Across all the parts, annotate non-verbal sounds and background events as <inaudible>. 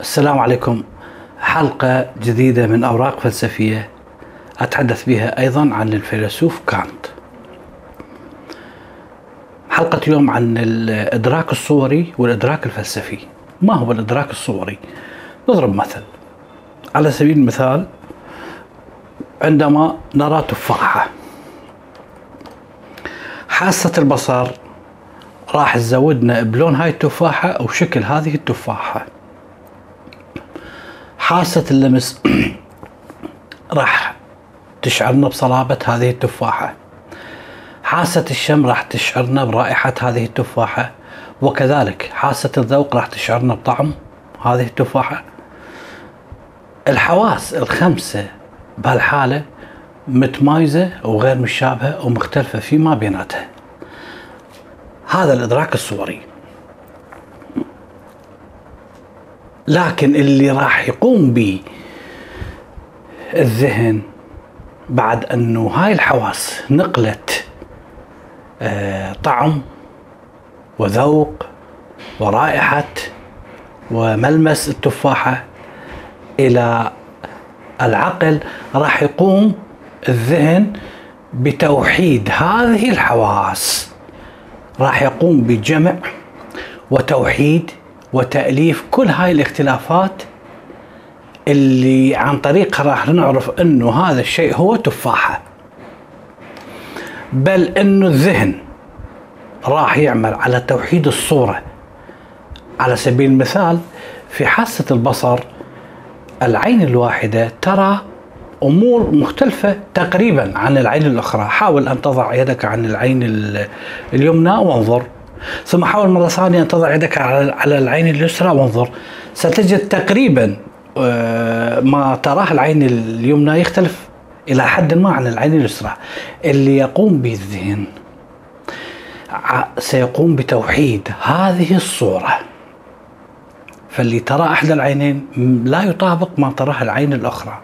السلام عليكم. حلقة جديدة من أوراق فلسفية أتحدث بها أيضا عن الفيلسوف كانت. حلقة اليوم عن الإدراك الصوري والإدراك الفلسفي. ما هو الإدراك الصوري؟ نضرب مثل. على سبيل المثال عندما نرى تفاحة حاسة البصر راح تزودنا بلون هاي التفاحة أو شكل هذه التفاحة. حاسة اللمس <clears throat> راح تشعرنا بصلابة هذه التفاحة. حاسة الشم راح تشعرنا برائحة هذه التفاحة. وكذلك حاسة الذوق راح تشعرنا بطعم هذه التفاحة. الحواس الخمسة بهالحالة متمايزة وغير مشابهة ومختلفة فيما بيناتها. هذا الإدراك الصوري. لكن اللي راح يقوم به الذهن بعد أنه هاي الحواس نقلت آه، طعم وذوق ورائحة وملمس التفاحة إلى العقل راح يقوم الذهن بتوحيد هذه الحواس. راح يقوم بجمع وتوحيد وتأليف كل هاي الاختلافات اللي عن طريقها راح نعرف إنه هذا الشيء هو تفاحة. بل إنه الذهن راح يعمل على توحيد الصورة. على سبيل المثال في حاسة البصر العين الواحدة ترى أمور مختلفة تقريبا عن العين الأخرى. حاول أن تضع يدك عن العين اليمنى وانظر. ثم حاول مرة ثانية أن تضع يدك على العين اليسرى وانظر. ستجد تقريبا آه، ما تراه العين اليمنى يختلف إلى حد ما عن العين اليسرى. اللي يقوم به الذهن سيقوم بتوحيد هذه الصورة. فاللي ترى احدى العينين لا يطابق ما تراه العين الأخرى.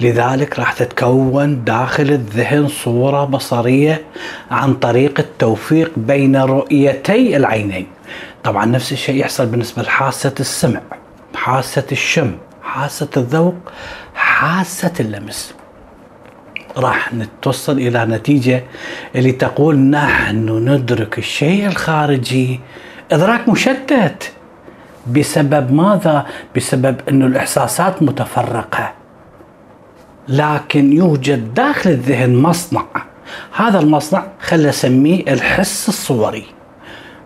لذلك راح تتكون داخل الذهن صورة بصرية عن طريق التوفيق بين رؤيتي العينين. طبعا نفس الشيء يحصل بالنسبة لحاسة السمع حاسة الشم حاسة الذوق حاسة اللمس. راح نتوصل إلى نتيجة اللي تقول نحن ندرك الشيء الخارجي إدراك مشتت. بسبب ماذا؟ بسبب أنه الإحساسات متفرقة. لكن يوجد داخل الذهن مصنع هذا المصنع خلي اسميه الحس الصوري.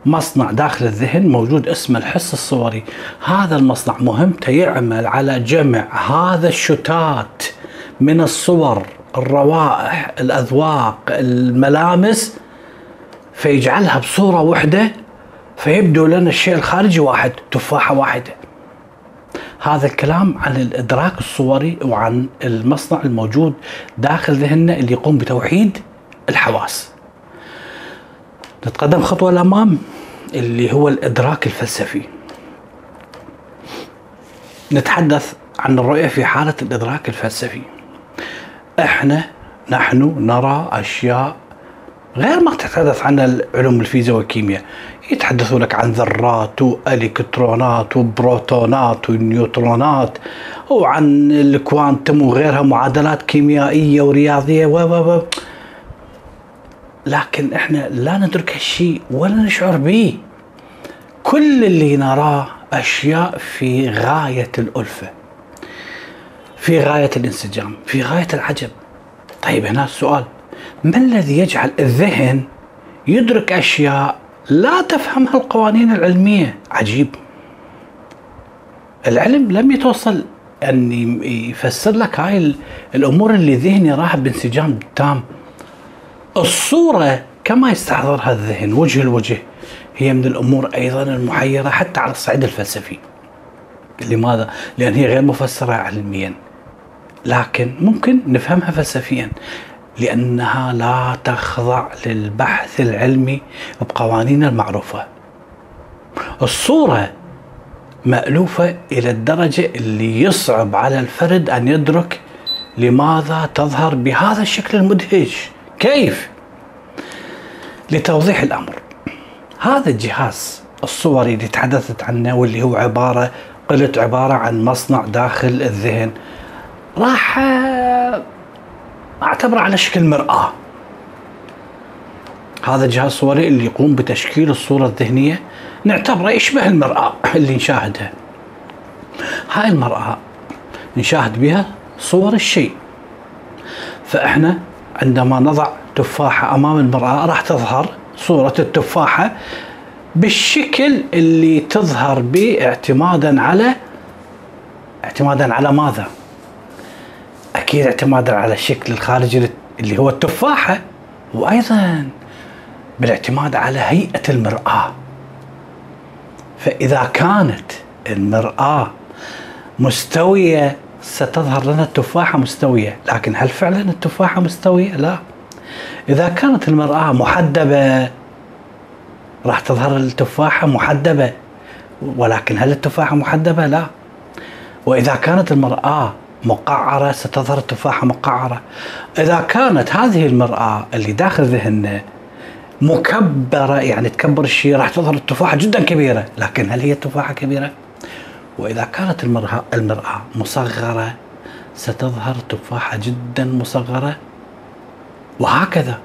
مصنع داخل الذهن موجود اسمه الحس الصوري هذا المصنع مهمته يعمل على جمع هذا الشتات من الصور الروائح الأذواق الملامس فيجعلها بصورة واحدة فيبدو لنا الشيء الخارجي واحد تفاحة واحدة. هذا الكلام عن الإدراك الصوري وعن المصنع الموجود داخل ذهننا اللي يقوم بتوحيد الحواس. نتقدم خطوة الأمام اللي هو الإدراك الفلسفي. نتحدث عن الرؤية في حالة الإدراك الفلسفي. إحنا نحن نرى أشياء غير ما تتحدث عن العلوم الفيزياء والكيمياء. يتحدثوا لك عن ذرات وإلكترونات وبروتونات ونيوترونات وعن الكوانتم وغيرها معادلات كيميائية ورياضية و و لكن إحنا لا ندرك هالشيء ولا نشعر به. كل اللي نراه أشياء في غاية الألفة في غاية الانسجام في غاية العجب. طيب هنا السؤال ما الذي يجعل الذهن يدرك أشياء لا تفهمها القوانين العلمية. عجيب. العلم لم يتوصل أن يفسر لك هاي الأمور اللي ذهني راح بانسجام تام. الصورة كما يستحضرها الذهن وجه الوجه هي من الأمور أيضا المحيرة حتى على الصعيد الفلسفي. لماذا؟ لأن هي غير مفسرة علميا. لكن ممكن نفهمها فلسفيا. لأنها لا تخضع للبحث العلمي بقوانين المعروفة. الصورة مألوفة إلى الدرجة اللي يصعب على الفرد أن يدرك لماذا تظهر بهذا الشكل المدهش. كيف؟ لتوضيح الأمر. هذا الجهاز الصوري اللي تحدثت عنه واللي هو عبارة قلت عبارة عن مصنع داخل الذهن راح أعتبره على شكل مرآة. هذا الجهاز الصوري اللي يقوم بتشكيل الصورة الذهنية نعتبره يشبه المرآة اللي نشاهدها هاي المرآة نشاهد بها صور الشيء. فإحنا عندما نضع تفاحة أمام المرآة راح تظهر صورة التفاحة بالشكل اللي تظهر به اعتمادا على اعتمادا على ماذا؟ أكيد اعتمادا على الشكل الخارجي اللي هو التفاحة وأيضا بالاعتماد على هيئة المرآة فإذا كانت المرآة مستوية ستظهر لنا التفاحة مستوية لكن هل فعلا التفاحة مستوية؟ لا إذا كانت المرآة محدبة راح تظهر التفاحة محدبة ولكن هل التفاحة محدبة؟ لا وإذا كانت المرآة مقعرة ستظهر التفاحة مقعرة. إذا كانت هذه المرآة اللي داخل ذهننا مكبرة يعني تكبر الشيء راح تظهر التفاحة جدا كبيرة. لكن هل هي التفاحة كبيرة؟ وإذا كانت المرأة, المرأة مصغرة ستظهر تفاحة جدا مصغرة. وهكذا.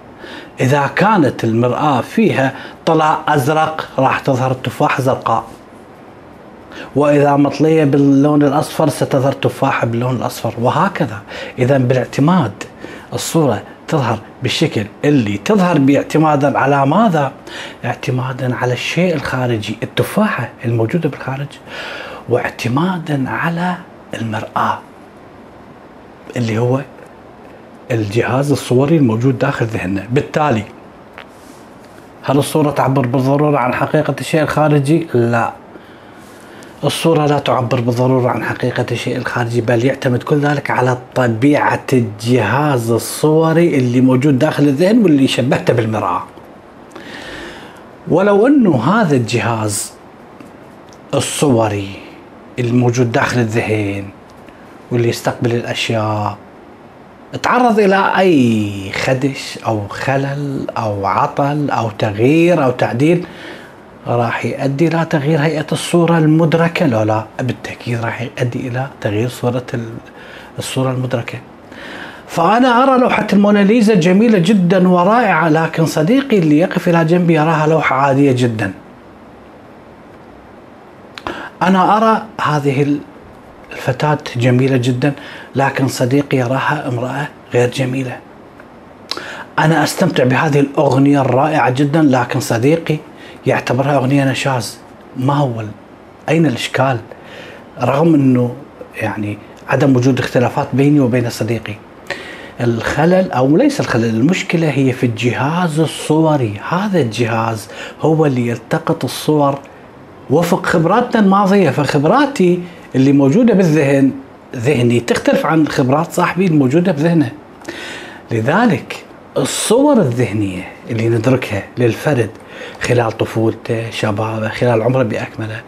إذا كانت المرآة فيها طلاء أزرق راح تظهر التفاحة زرقاء. وإذا مطلية باللون الأصفر ستظهر تفاحة باللون الأصفر وهكذا إذا بالاعتماد الصورة تظهر بالشكل اللي تظهر باعتمادا على ماذا؟ اعتمادا على الشيء الخارجي التفاحة الموجودة بالخارج واعتمادا على المرآة اللي هو الجهاز الصوري الموجود داخل ذهننا بالتالي هل الصورة تعبر بالضرورة عن حقيقة الشيء الخارجي؟ لا الصورة لا تعبر بالضرورة عن حقيقة الشيء الخارجي بل يعتمد كل ذلك على طبيعة الجهاز الصوري اللي موجود داخل الذهن واللي شبهته بالمرآة. ولو أنه هذا الجهاز الصوري الموجود داخل الذهن واللي يستقبل الأشياء تعرض إلى أي خدش أو خلل أو عطل أو تغيير أو تعديل راح يؤدي إلى تغيير هيئة الصورة المدركة. لو لا بالتأكيد راح يؤدي إلى تغيير صورة الصورة المدركة. فأنا أرى لوحة الموناليزا جميلة جدا ورائعة لكن صديقي اللي يقف إلى جنبي يراها لوحة عادية جدا. أنا أرى هذه الفتاة جميلة جدا لكن صديقي يراها امرأة غير جميلة. أنا أستمتع بهذه الأغنية الرائعة جدا لكن صديقي يعتبرها أغنية نشاز. ما هو أين الإشكال؟ رغم إنه يعني عدم وجود اختلافات بيني وبين صديقي. الخلل أو ليس الخلل المشكلة هي في الجهاز الصوري. هذا الجهاز هو اللي يلتقط الصور وفق خبراتنا الماضية. فخبراتي اللي موجودة بالذهن ذهني تختلف عن خبرات صاحبي الموجودة بذهنه. لذلك الصور الذهنية اللي ندركها للفرد خلال طفولته شبابه خلال عمره بأكمله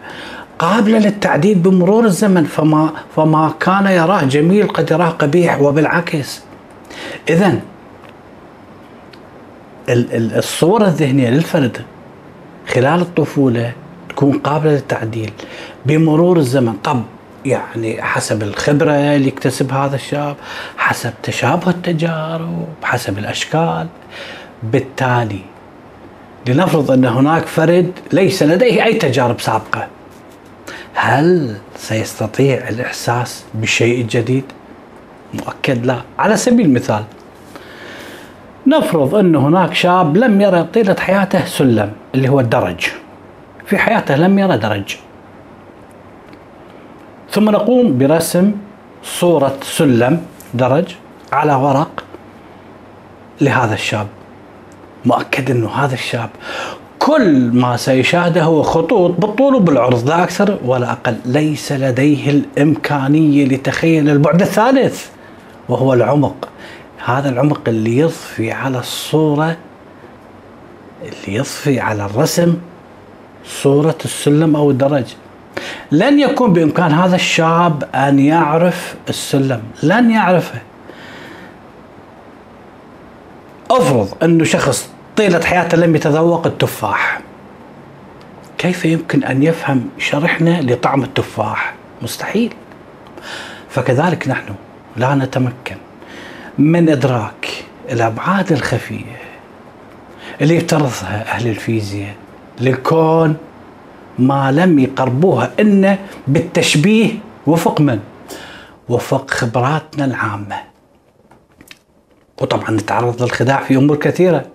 قابلة للتعديل بمرور الزمن. فما فما كان يراه جميل قد يراه قبيح وبالعكس. اذا الصورة الذهنية للفرد خلال الطفولة تكون قابلة للتعديل بمرور الزمن. طب يعني حسب الخبرة اللي يكتسب هذا الشاب حسب تشابه التجارب حسب الأشكال. بالتالي لنفرض أن هناك فرد ليس لديه أي تجارب سابقة هل سيستطيع الإحساس بالشيء الجديد؟ مؤكد لا. على سبيل المثال نفرض أن هناك شاب لم يرى طيلة حياته سلم اللي هو الدرج. في حياته لم يرى درج. ثم نقوم برسم صورة سلم درج على ورق لهذا الشاب. مؤكد إنه هذا الشاب كل ما سيشاهده هو خطوط بالطول وبالعرض لا أكثر ولا أقل. ليس لديه الإمكانية لتخيل البعد الثالث وهو العمق. هذا العمق اللي يضفي على الصورة اللي يضفي على الرسم صورة السلم أو الدرج. لن يكون بإمكان هذا الشاب أن يعرف السلم لن يعرفه. افرض إنه شخص طيلة حياته لم يتذوق التفاح كيف يمكن أن يفهم شرحنا لطعم التفاح؟ مستحيل. فكذلك نحن لا نتمكن من إدراك الأبعاد الخفية اللي يفترضها أهل الفيزياء للكون ما لم يقربوها إن بالتشبيه وفق من؟ وفق خبراتنا العامة. وطبعا نتعرض للخداع في أمور كثيرة.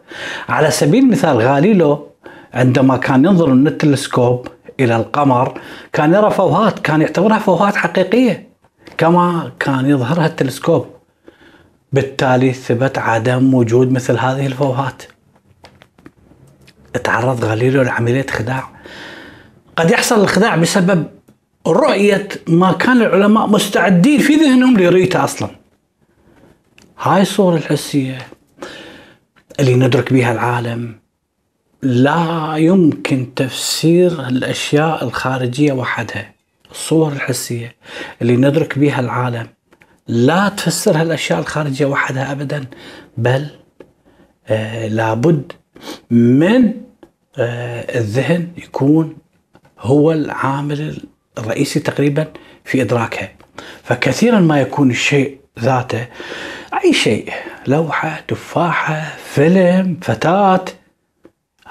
على سبيل المثال غاليلو عندما كان ينظر من التلسكوب إلى القمر كان يرى فوهات كان يعتبرها فوهات حقيقية كما كان يظهرها التلسكوب. بالتالي ثبت عدم وجود مثل هذه الفوهات. تعرض غاليليو لعملية خداع. قد يحصل الخداع بسبب رؤية ما كان العلماء مستعدين في ذهنهم لرؤيته أصلا. هاي الصورة الحسية اللي ندرك بها العالم. لا يمكن تفسير الأشياء الخارجية وحدها. الصور الحسية اللي ندرك بها العالم. لا تفسرها الأشياء الخارجية وحدها أبدا بل آه لابد من آه الذهن يكون هو العامل الرئيسي تقريبا في إدراكها. فكثيرا ما يكون الشيء ذاته أي شيء لوحة تفاحة فيلم فتاة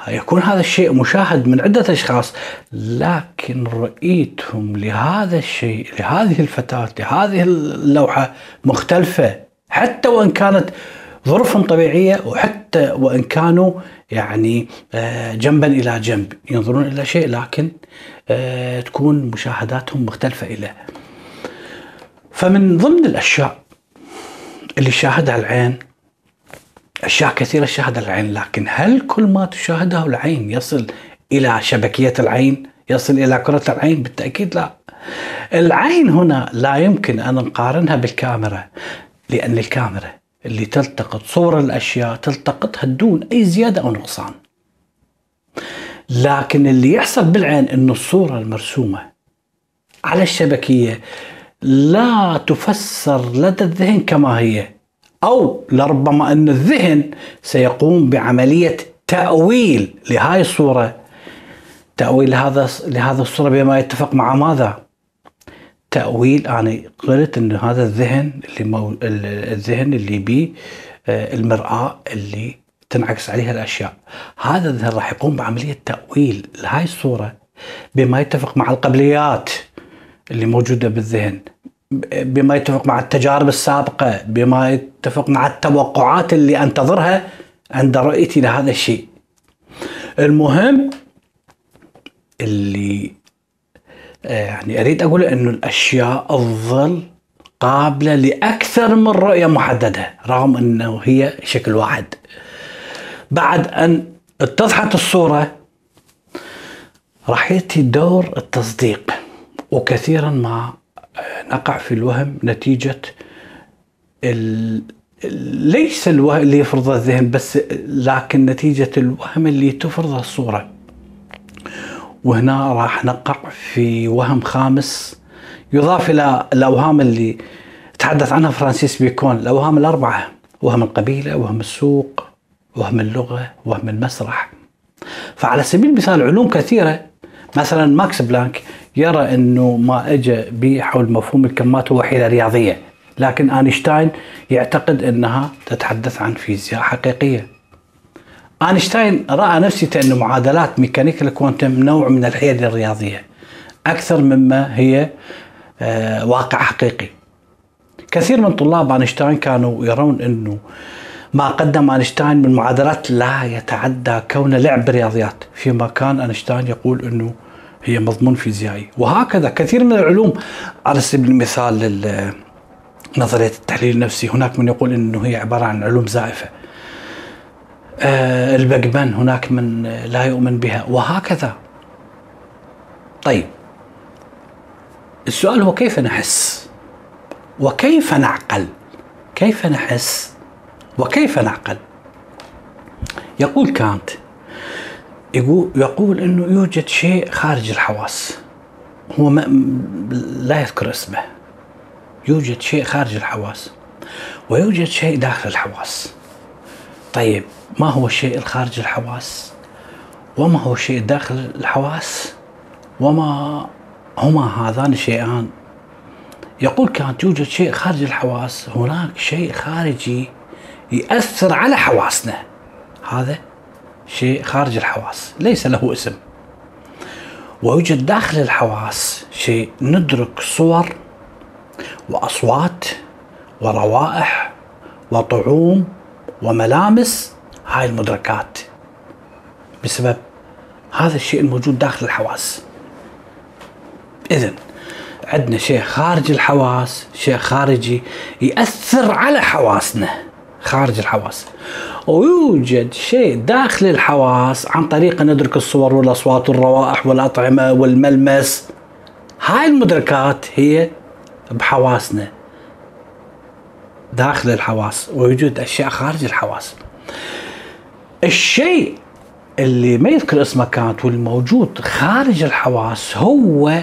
يكون هذا الشيء مشاهد من عدة أشخاص. لكن رؤيتهم لهذا الشيء لهذه الفتاة لهذه اللوحة مختلفة. حتى وإن كانت ظروف طبيعية وحتى وإن كانوا يعني آه، جنبا إلى جنب ينظرون إلى شيء لكن آه، تكون مشاهداتهم مختلفة إليه. فمن ضمن الأشياء اللي شاهدها العين أشياء كثيرة شاهدها العين لكن هل كل ما تشاهده العين يصل إلى شبكية العين يصل إلى كرة العين؟ بالتأكيد لا. العين هنا لا يمكن أن نقارنها بالكاميرا لأن الكاميرا اللي تلتقط صور الأشياء تلتقطها دون أي زيادة أو نقصان لكن اللي يحصل بالعين أن الصورة المرسومة على الشبكية لا تفسر لدى الذهن كما هي أو لربما أن الذهن سيقوم بعملية تأويل لهاي الصورة تأويل هذا لهذا الصورة بما يتفق مع ماذا؟ تأويل أنا قلت أن هذا الذهن اللي مو... الذهن اللي بيه آه، المرآة اللي تنعكس عليها الأشياء. هذا الذهن راح يقوم بعملية تأويل لهاي الصورة بما يتفق مع القبليات اللي موجودة بالذهن بما يتفق مع التجارب السابقة بما يتفق مع التوقعات اللي أنتظرها عند رؤيتي لهذا الشيء. المهم اللي يعني أريد أقول أنه الأشياء تظل قابلة لأكثر من رؤية محددة رغم أنه هي شكل واحد. بعد أن اتضحت الصورة راح يأتي دور التصديق وكثيرا ما نقع في الوهم نتيجة ال... ليس الوهم اللي يفرض الذهن بس لكن نتيجة الوهم اللي تفرضه الصورة. وهنا راح نقع في وهم خامس. يضاف إلى الأوهام اللي تحدث عنها فرانسيس بيكون. الأوهام الأربعة وهم القبيلة وهم السوق وهم اللغة وهم المسرح. فعلى سبيل المثال علوم كثيرة مثلا ماكس بلانك يرى إنه ما اجى به حول مفهوم الكمات هو حيله رياضيه لكن آينشتاين يعتقد إنها تتحدث عن فيزياء حقيقية. اينشتاين رأى نفسه انه معادلات ميكانيكا الكوانتم نوع من الحيل الرياضية. أكثر مما هي آه، واقع حقيقي. كثير من طلاب اينشتاين كانوا يرون إنه ما قدم اينشتاين من معادلات لا يتعدى كون لعب بالرياضيات فيما كان اينشتاين يقول إنه هي مضمون فيزيائي. وهكذا كثير من العلوم. على سبيل المثال نظرية التحليل النفسي. هناك من يقول أنه هي عبارة عن علوم زائفة. آه بالمقابل هناك من لا يؤمن بها وهكذا. طيب السؤال هو كيف نحس؟ وكيف نعقل؟ كيف نحس؟ وكيف نعقل؟ يقول كانت يقول يقول إنه يوجد شيء خارج الحواس. هو ما لا يذكر اسمه. يوجد شيء خارج الحواس ويوجد شيء داخل الحواس. طيب ما هو الشيء الخارج الحواس؟ وما هو الشيء داخل الحواس؟ وما هما هذان الشيئان يقول كانت يوجد شيء خارج الحواس هناك شيء خارجي يأثر على حواسنا. هذا شيء خارج الحواس ليس له اسم. ويوجد داخل الحواس شيء ندرك صور وأصوات وروائح وطعوم وملامس هاي المدركات بسبب هذا الشيء الموجود داخل الحواس. اذا عندنا شيء خارج الحواس شيء خارجي يأثر على حواسنا خارج الحواس. ويوجد شيء داخل الحواس عن طريق ندرك الصور والأصوات والروائح والأطعمة والملمس. هاي المدركات هي بحواسنا. داخل الحواس ويوجد أشياء خارج الحواس. الشيء اللي ما يذكر اسمه كانت والموجود خارج الحواس هو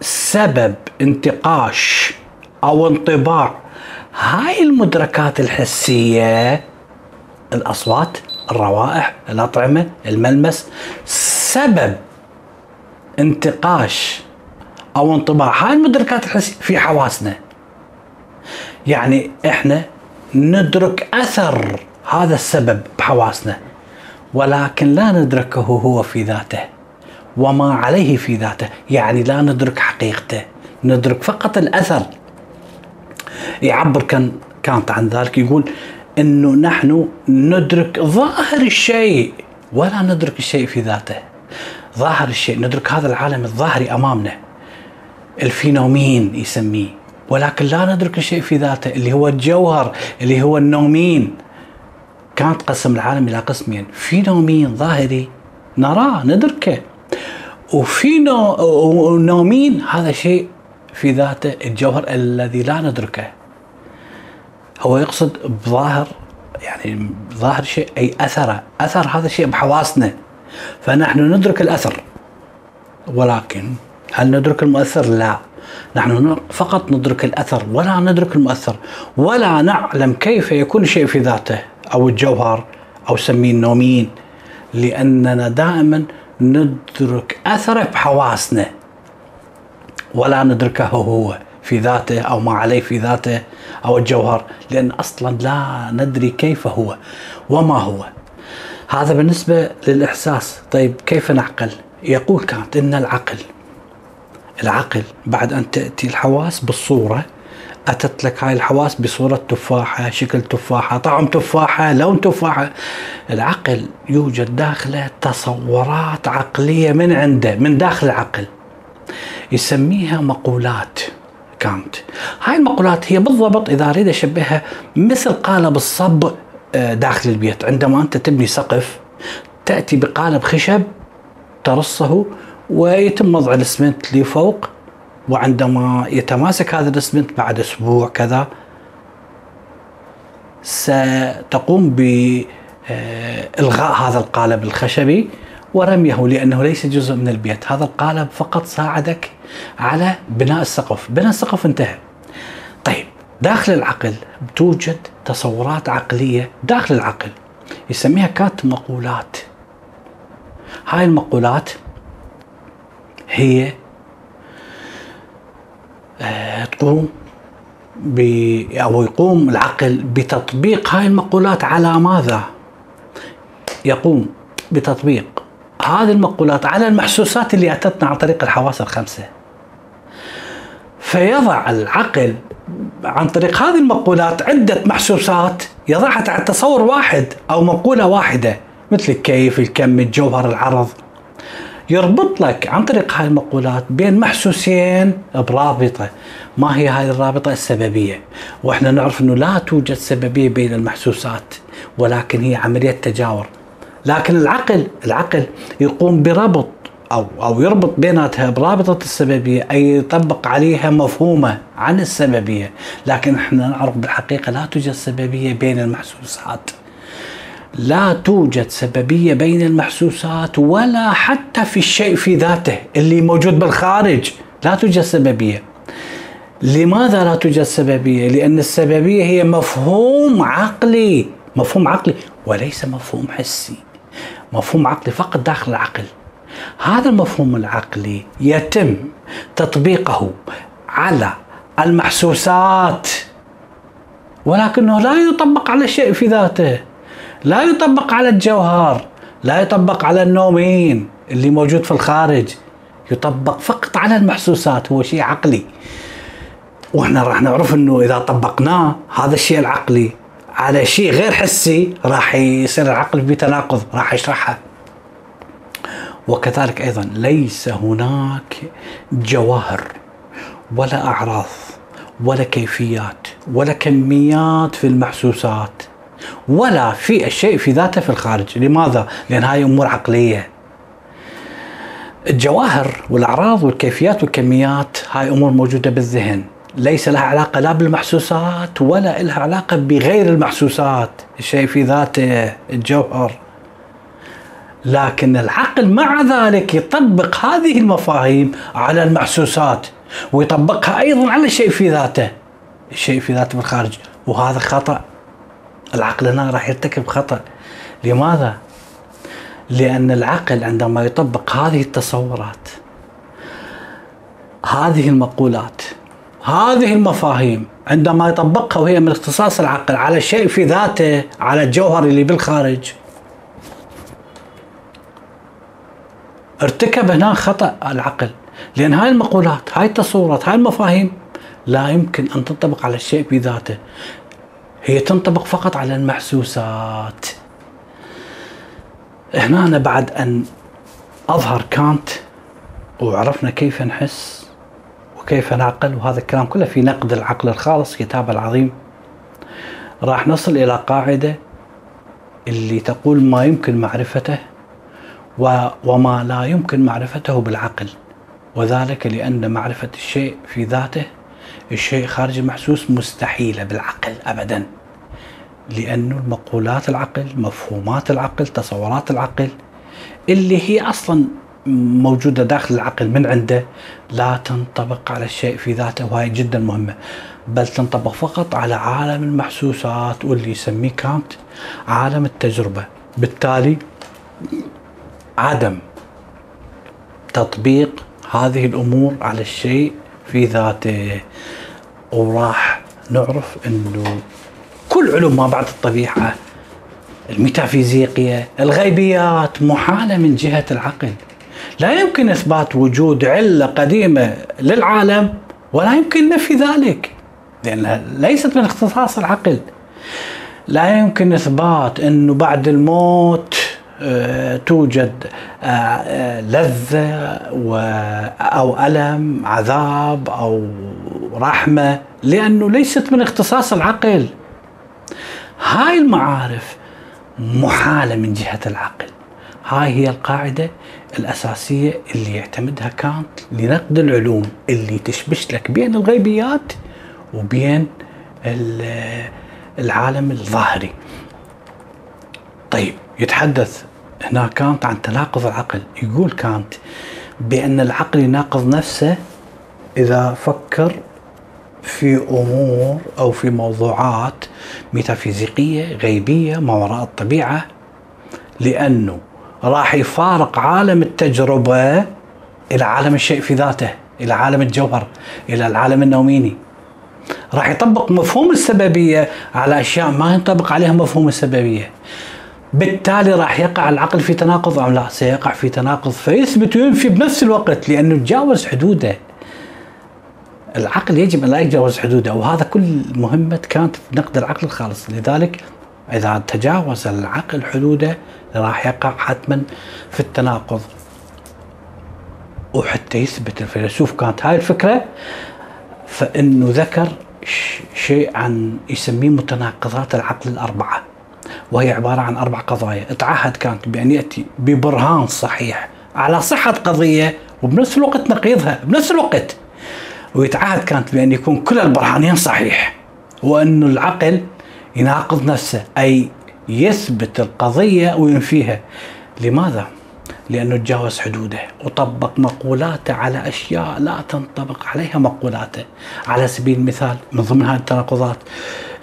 سبب انتقاش أو انطباع. هاي المدركات الحسية الأصوات الروائح الأطعمة الملمس سبب انتقاش أو انطباع. هاي المدركات الحسية في حواسنا. يعني إحنا ندرك أثر هذا السبب بحواسنا ولكن لا ندركه هو في ذاته وما عليه في ذاته يعني لا ندرك حقيقته ندرك فقط الأثر. يعبر كان كانت عن ذلك يقول إنه نحن ندرك ظاهر الشيء ولا ندرك الشيء في ذاته. ظاهر الشيء ندرك هذا العالم الظاهري أمامنا الفينومين يسميه. ولكن لا ندرك الشيء في ذاته اللي هو الجوهر اللي هو النومين. كانت قسم العالم إلى قسمين. فينومين ظاهري نراه ندركه. وفي نومين هذا شيء في ذاته الجوهر الذي لا ندركه. هو يقصد بظاهر يعني ظاهر شيء أي اثره أثر هذا الشيء بحواسنا. فنحن ندرك الأثر. ولكن هل ندرك المؤثر؟ لا. نحن فقط ندرك الأثر ولا ندرك المؤثر ولا نعلم كيف يكون شيء في ذاته أو الجوهر أو سميه النومين. لأننا دائما ندرك أثره بحواسنا ولا ندركه هو في ذاته أو ما عليه في ذاته أو الجوهر. لأن أصلا لا ندري كيف هو وما هو. هذا بالنسبة للإحساس. طيب كيف نعقل؟ يقول كانت إن العقل العقل بعد أن تأتي الحواس بالصورة أتت لك هاي الحواس بصورة تفاحة، شكل تفاحة، طعم تفاحة، لون تفاحة. العقل يوجد داخله تصورات عقلية من عنده، من داخل العقل. يسميها مقولات كانت. هاي المقولات هي بالضبط إذا أريد أشبهها مثل قالب الصب آه، داخل البيت، عندما أنت تبني سقف تأتي بقالب خشب ترصه ويتم وضع الاسمنت اللي فوق وعندما يتماسك هذا الاسمنت بعد أسبوع كذا ستقوم بإلغاء هذا القالب الخشبي ورميه لأنه ليس جزء من البيت. هذا القالب فقط ساعدك على بناء السقف. بناء السقف انتهى. طيب داخل العقل توجد تصورات عقلية داخل العقل يسميها كانت مقولات. هاي المقولات هي آه، تقوم ب أو يقوم العقل بتطبيق هاي المقولات على ماذا؟ يقوم بتطبيق هذه المقولات على المحسوسات اللي أتتنا عن طريق الحواس الخمسة. فيضع العقل عن طريق هذه المقولات عدة محسوسات يضعها تحت تصور واحد أو مقولة واحدة مثل الكيف، الكم، الجوهر، العرض، يربط لك عن طريق هاي المقولات بين محسوسين برابطة. ما هي هذه الرابطة؟ السببية. وإحنا نعرف إنه لا توجد سببية بين المحسوسات ولكن هي عملية تجاور. لكن العقل العقل يقوم بربط أو أو يربط بيناتها برابطة السببية أي يطبق عليها مفهومه عن السببية. لكن إحنا نعرف بالحقيقة لا توجد سببية بين المحسوسات. لا توجد سببية بين المحسوسات ولا حتى في الشيء في ذاته اللي موجود بالخارج. لا توجد سببية. لماذا لا توجد سببية؟ لأن السببية هي مفهوم عقلي. مفهوم عقلي وليس مفهوم حسي. مفهوم عقلي فقط داخل العقل. هذا المفهوم العقلي يتم تطبيقه على المحسوسات ولكنه لا يطبق على الشيء في ذاته. لا يطبق على الجوهر لا يطبق على النومين اللي موجود في الخارج. يطبق فقط على المحسوسات هو شيء عقلي. وإحنا راح نعرف إنه إذا طبقناه هذا الشيء العقلي. على شيء غير حسي راح يصير العقل بتناقض راح يشرحها وكذلك أيضا ليس هناك جواهر ولا أعراض ولا كيفيات ولا كميات في المحسوسات. ولا في الشيء في ذاته في الخارج. لماذا؟ لأن هاي أمور عقلية. الجواهر والأعراض والكيفيات والكميات هاي أمور موجودة بالذهن. ليس لها علاقة لا بالمحسوسات ولا لها علاقة بغير المحسوسات. الشيء في ذاته الجوهر. لكن العقل مع ذلك يطبق هذه المفاهيم على المحسوسات ويطبقها أيضا على الشيء في ذاته. الشيء في ذاته بالخارج وهذا خطأ. العقل هنا راح يرتكب خطأ. لماذا؟ لأن العقل عندما يطبق هذه التصورات هذه المقولات هذه المفاهيم عندما يطبقها وهي من اختصاص العقل على الشيء في ذاته على الجوهر اللي بالخارج ارتكب هنا خطأ العقل. لأن هاي المقولات هاي التصورات هاي المفاهيم لا يمكن أن تنطبق على الشيء بذاته هي تنطبق فقط على المحسوسات. هنا أنا بعد أن أظهر كانت وعرفنا كيف نحس وكيف نعقل وهذا الكلام كله في نقد العقل الخالص كتابه العظيم. راح نصل إلى قاعدة اللي تقول ما يمكن معرفته وما لا يمكن معرفته بالعقل وذلك لأن معرفة الشيء في ذاته الشيء خارج المحسوس مستحيلة بالعقل أبدا. لأنه المقولات العقل مفهومات العقل تصورات العقل اللي هي أصلا موجودة داخل العقل من عنده لا تنطبق على الشيء في ذاته وهي جدا مهمة بل تنطبق فقط على عالم المحسوسات واللي يسميه كانت عالم التجربة. بالتالي عدم تطبيق هذه الأمور على الشيء في ذاته وراح نعرف إنه كل علوم ما بعد الطبيعة الميتافيزيقية الغيبيات محالة من جهة العقل. لا يمكن إثبات وجود علة قديمة للعالم ولا يمكن نفي ذلك لانها ليست من اختصاص العقل. لا يمكن إثبات إنه بعد الموت توجد آه، آه، لذة أو ألم عذاب أو رحمة لأنه ليست من اختصاص العقل. هاي المعارف محالة من جهة العقل. هاي هي القاعدة الأساسية اللي يعتمدها كانت لنقد العلوم اللي تشبش لك بين الغيبيات وبين العالم الظاهري. طيب يتحدث هنا كانت عن تناقض العقل. يقول كانت بأن العقل يناقض نفسه إذا فكر في أمور أو في موضوعات ميتافيزيقية غيبية ما وراء الطبيعة لأنه راح يفارق عالم التجربة إلى عالم الشيء في ذاته إلى عالم الجوهر إلى العالم النوميني. راح يطبق مفهوم السببية على أشياء ما ينطبق عليها مفهوم السببية. بالتالي راح يقع العقل في تناقض أم لا؟ سيقع في تناقض فيثبت وينفي بنفس الوقت لأنه تجاوز حدوده. العقل يجب أن لا يتجاوز حدوده وهذا كل مهمة كانت في نقد العقل الخالص. لذلك إذا تجاوز العقل حدوده راح يقع حتما في التناقض. وحتى يثبت الفيلسوف كانت هاي الفكرة فإنه ذكر شيء عن يسميه متناقضات العقل الأربعة. وهي عبارة عن أربع قضايا. تعهد كانت بأن يأتي ببرهان صحيح على صحة قضية وبنفس الوقت نقيضها بنفس الوقت. ويتعهد كانت بأن يكون كل البرهانين صحيح وأن العقل يناقض نفسه أي يثبت القضية وينفيها. لماذا؟ لأنه تجاوز حدوده. وطبق مقولاته على أشياء لا تنطبق عليها مقولاته. على سبيل المثال من ضمن هذه التناقضات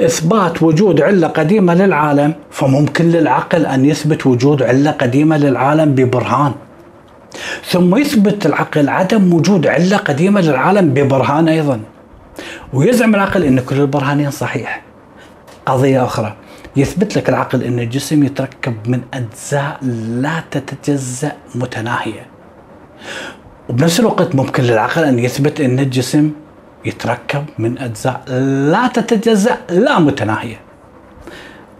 إثبات وجود علة قديمة للعالم فممكن للعقل أن يثبت وجود علة قديمة للعالم ببرهان. ثم يثبت العقل عدم وجود علة قديمة للعالم ببرهان أيضا. ويزعم العقل إن كل البرهانين صحيح. قضية أخرى. يثبت لك العقل أن الجسم يتركب من أجزاء لا تتجزأ متناهية. وبنفس الوقت ممكن للعقل أن يثبت أن الجسم يتركب من أجزاء لا تتجزأ لا متناهية.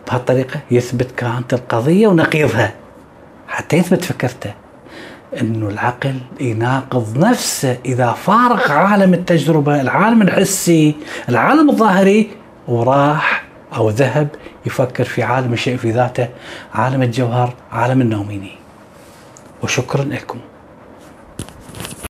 بهالطريقة يثبت كانت القضية ونقيضها. حتى يثبت فكرته انه العقل يناقض نفسه إذا فارق عالم التجربة، العالم الحسي، العالم الظاهري وراح أو ذهب يفكر في عالم الشيء في ذاته، عالم الجوهر، عالم النوميني. وشكرا لكم.